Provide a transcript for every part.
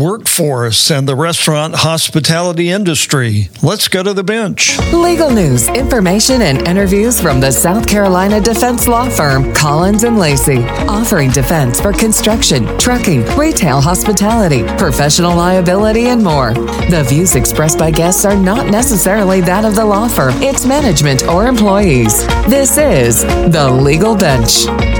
workforce and the restaurant hospitality industry. Let's go to the bench. Legal news, information, and interviews from the South Carolina defense law firm Collins and Lacy, offering defense for construction, trucking, retail hospitality, professional liability, and more. The views expressed by guests are not necessarily that of the law firm, its management, or employees. This is the Legal Bench.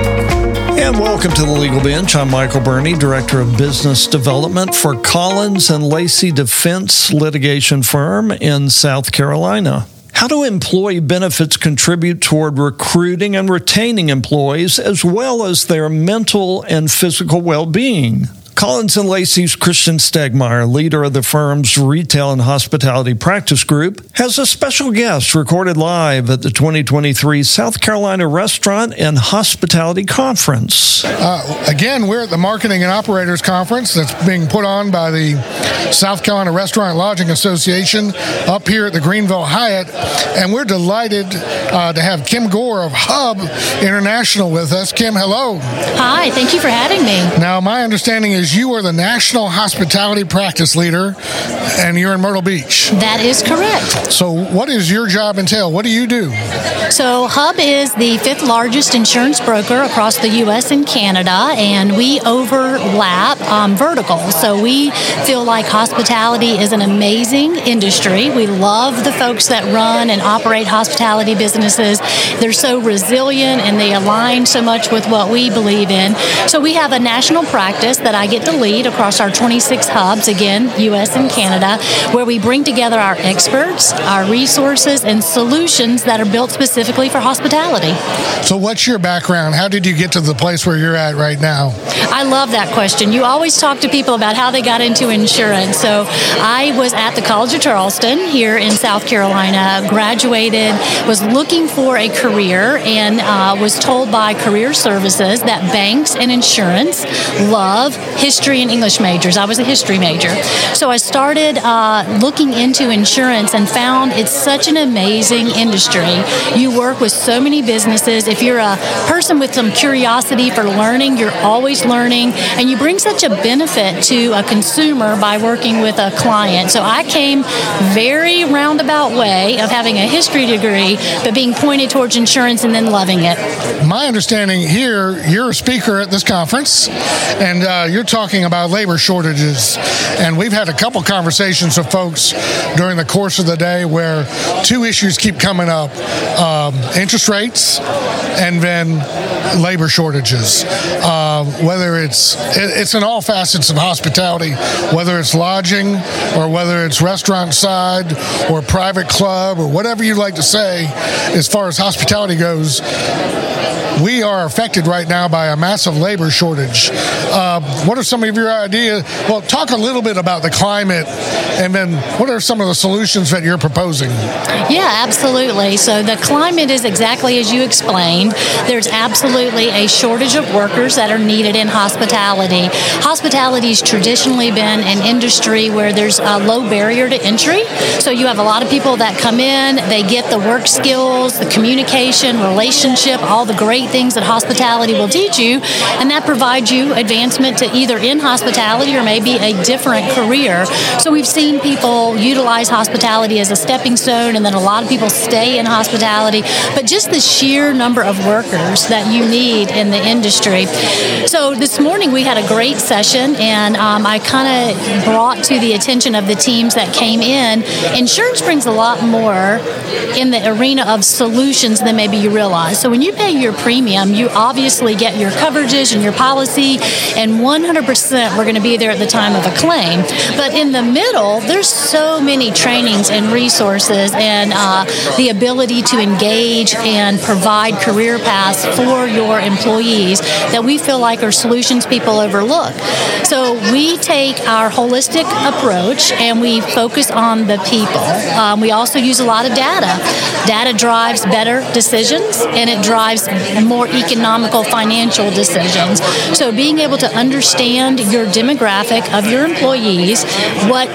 And welcome to the Legal Bench. I'm Michael Burney, Director of Business Development for Collins and Lacy Defense Litigation Firm in South Carolina. How do employee benefits contribute toward recruiting and retaining employees as well as their mental and physical well being? Collins and Lacy's Christian Stegmaier, leader of the firm's retail and hospitality practice group, has a special guest recorded live at the 2023 South Carolina Restaurant and Hospitality Conference. Uh, again, we're at the Marketing and Operators Conference that's being put on by the South Carolina Restaurant Lodging Association up here at the Greenville Hyatt, and we're delighted uh, to have Kim Gore of Hub International with us. Kim, hello. Hi, thank you for having me. Now, my understanding is you are the National Hospitality Practice Leader, and you're in Myrtle Beach. That is correct. So, what does your job entail? What do you do? So, Hub is the fifth largest insurance broker across the U.S. and Canada, and we overlap um, vertical. So, we feel like hospitality is an amazing industry. We love the folks that run and operate hospitality businesses. They're so resilient and they align so much with what we believe in. So, we have a national practice that I get to lead across our 26 hubs, again, U.S. and Canada, where we bring together our experts, our resources, and solutions that are built specifically for hospitality. So, what's your background? How did you get to the place where you're at right now? I love that question. You always talk to people about how they got into insurance. So, I was at the College of Charleston here in South Carolina, graduated, was looking for a career, and uh, was told by Career Services that banks and insurance love history and English majors. I was a history major. So I started uh, looking into insurance and found it's such an amazing industry. You work with so many businesses. If you're a person with some curiosity for learning, you're always learning, and you bring such a benefit to a consumer by working with a client. So I came very roundabout way of having a history degree, but being pointed towards insurance and then loving it. My understanding here, you're a speaker at this conference, and uh, you're talking about labor shortages. And we've had a couple conversations with folks during the course of the day where two issues keep coming up um, interest rates and then labor shortages. Uh, whether it's it's in all facets of hospitality, whether it's lodging or whether it's restaurant side or private club or whatever you'd like to say, as far as hospitality goes we are affected right now by a massive labor shortage. Uh, what are some of your ideas? Well, talk a little bit about the climate, and then what are some of the solutions that you're proposing? Yeah, absolutely. So the climate is exactly as you explained. There's absolutely a shortage of workers that are needed in hospitality. Hospitality's traditionally been an industry where there's a low barrier to entry. So you have a lot of people that come in, they get the work skills, the communication, relationship, all the great things that hospitality will teach you, and that provides you advancement to either in hospitality or maybe a different career. So we've seen people utilize hospitality as a stepping stone, and then a lot of people stay in hospitality. But just the sheer number of workers that you need in the industry. So this morning we had a great session, and um, I kind of brought to the attention of the teams that came in. Insurance brings a lot more in the arena of solutions than maybe you realize. So when you pay your premium, you obviously get your coverages and your policy, and 100% we're going to be there at the time of a claim. But in the middle, there's so many trainings and resources and uh, the ability to engage and provide career paths for your employees that we feel like are solutions people overlook. So we take our holistic holistic approach and we focus on the people. Um, we also use a lot of data. Data drives better decisions and it drives more economical financial decisions. So being able to understand your demographic of your employees, what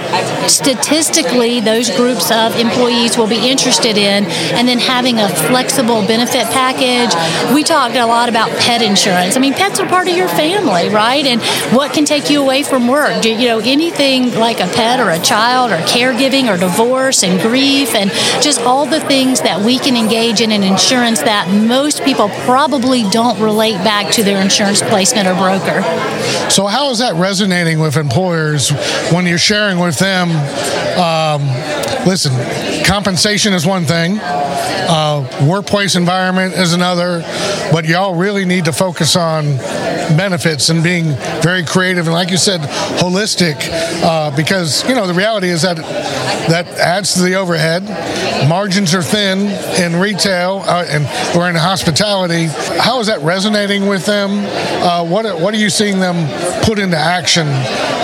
statistically those groups of employees will be interested in, and then having a flexible benefit package. We talked a lot about pet insurance. I mean, pets are part of your family, right? And what can take you away from work? Do, you know, anything like a pet or a child or caregiving or divorce and grief and just all the things that we can engage in in insurance that most people probably don't relate back to their insurance placement or broker. So, how is that resonating with employers when you're sharing with them? Um, listen, compensation is one thing, uh, workplace environment is another, but y'all really need to focus on benefits and being very creative and, like you said, holistic. Uh, because you know the reality is that that adds to the overhead. Margins are thin in retail uh, and or in hospitality. How is that resonating with them? Uh, what what are you seeing them put into action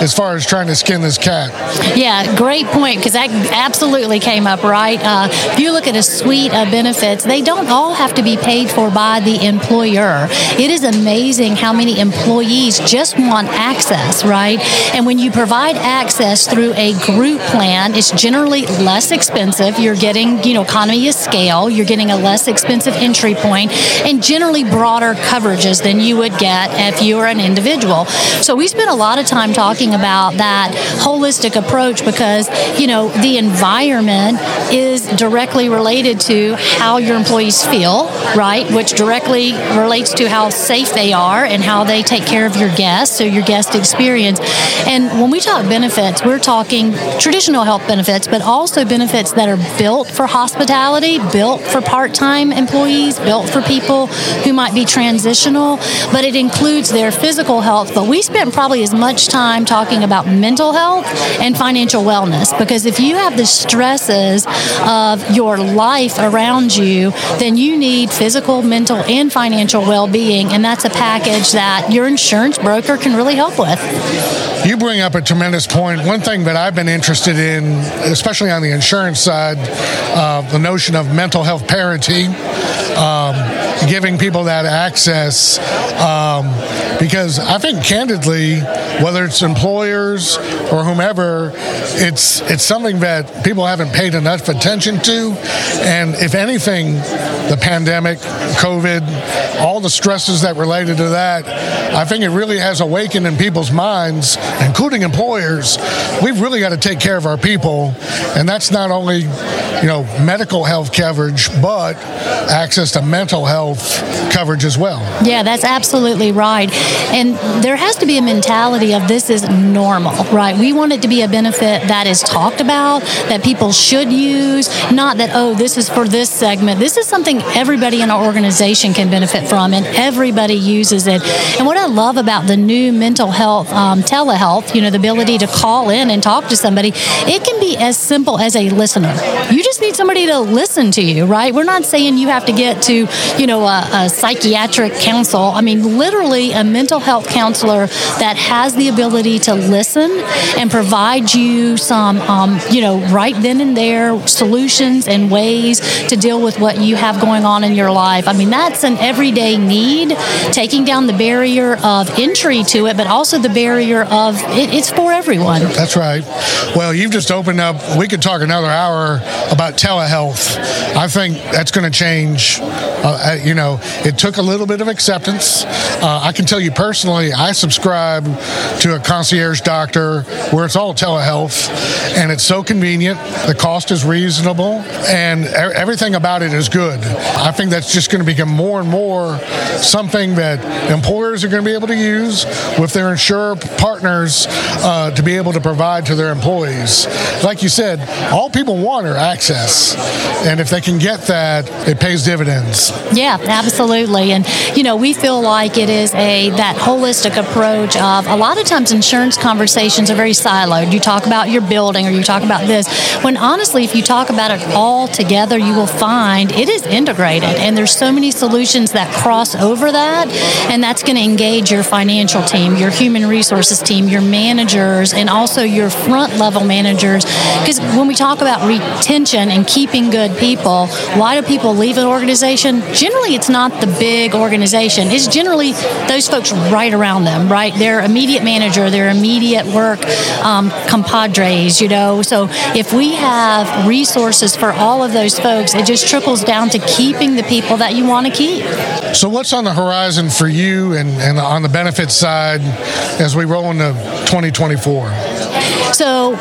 as far as trying to skin this cat? Yeah, great point because that absolutely came up right. Uh, if you look at a suite of benefits, they don't all have to be paid for by the employer. It is amazing how many employees just want access, right? And when you provide access through a group plan, it's generally less expensive. You're getting, you know, economy of scale. You're getting a less expensive entry point and generally broader coverages than you would get if you were an individual. So we spent a lot of time talking about that holistic approach because, you know, the environment is directly related to how your employees feel, right? Which directly relates to how safe they are and how they take care of your guests, so your guest experience. And when we talk benefits, we're talking traditional health benefits, but also benefits that are built for hospitality, built for part time employees, built for people who might be transitional, but it includes their physical health. But we spent probably as much time talking about mental health and financial wellness because if you have the stresses of your life around you, then you need physical, mental, and financial well being. And that's a package that your insurance broker can really help with. You bring up a tremendous point. One thing that I've been interested in, especially on the insurance side, uh, the notion of mental health parity, um, giving people that access. Um, because I think, candidly, whether it's employers or whomever, it's it's something that people haven't paid enough attention to. And if anything, the pandemic, COVID, all the stresses that related to that, I think it really has awakened in people's minds, including employers. We've really got to take care of our people, and that's not only you know medical health coverage, but access to mental health coverage as well. Yeah, that's absolutely right. And there has to be a mentality of this is normal, right? We want it to be a benefit that is talked about, that people should use, not that, oh, this is for this segment. This is something everybody in our organization can benefit from, and everybody uses it. And what I love about the new mental health um, telehealth, you know, the ability to call in and talk to somebody, it can be as simple as a listener. You just need somebody to listen to you, right? We're not saying you have to get to, you know, a, a psychiatric counsel. I mean, literally a mental health counselor that has the ability to listen and provide you some, um, you know, right then and there solutions and ways to deal with what you have going on in your life. I mean, that's an everyday need, taking down the barrier of entry to it, but also the barrier of it, it's for everyone. That's right. Well, you've just opened up, we could talk another hour about telehealth. I think that's going to change. Uh, you know, it took a little bit of acceptance. Uh, I can tell you personally, I subscribe to a concierge doctor where it's all telehealth and it's so convenient. The cost is reasonable and everything about it is good. I think that's just going to become more and more something that employers are going to be able to use with their insurer partners uh, to be able to provide to their employees. Like you said, all people want are access. And if they can get that, it pays dividends. Yeah, absolutely. And, you know, we feel like it is a that holistic approach of a lot of times insurance conversations are very siloed. You talk about your building or you talk about this. When honestly, if you talk about it all together, you will find it is integrated. And there's so many solutions that cross over that. And that's going to engage your financial team, your human resources team, your managers and also your front level managers. Because when we talk about retention and keeping good people, why do people leave an organization? Generally, it's not the big organization. It's generally those folks right around them, right? Their immediate manager, their immediate work um, compadres, you know. So if we have resources for all of those folks, it just trickles down to keeping the people that you want to keep. So, what's on the horizon for you and, and on the benefits side as we roll into 2024? So,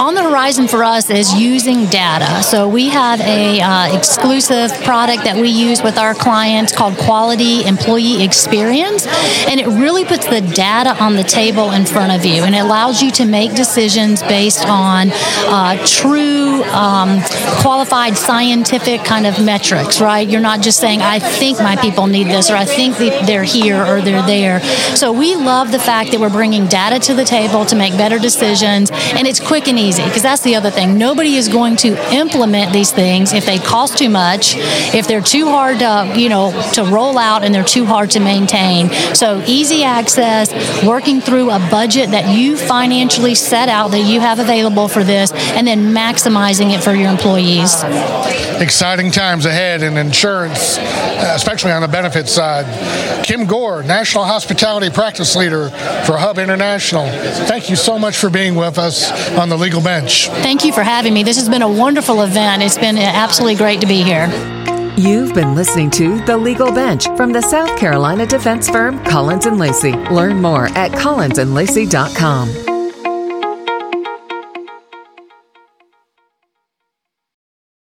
on the horizon for us is using data. So, we have a uh, exclusive product that we use with our clients called Quality Employee Experience, and it really puts the data on the table in front of you, and it allows you to make decisions based on uh, true, um, qualified scientific kind of metrics. Right? You're not just saying, "I think my people need this," or "I think they're here," or "They're there." So, we love the fact that we're bringing data to the table to make better decisions and it's quick and easy because that's the other thing. Nobody is going to implement these things if they cost too much, if they're too hard to, you know, to roll out and they're too hard to maintain. So easy access, working through a budget that you financially set out that you have available for this, and then maximizing it for your employees. Exciting times ahead in insurance, uh, especially on the benefits side. Kim Gore, National Hospitality Practice Leader for Hub International. Thank you so much for being with us on the legal bench. Thank you for having me. This has been a wonderful event. It's been absolutely great to be here. You've been listening to The Legal Bench from the South Carolina defense firm Collins and Lacy. Learn more at collinsandlacy.com.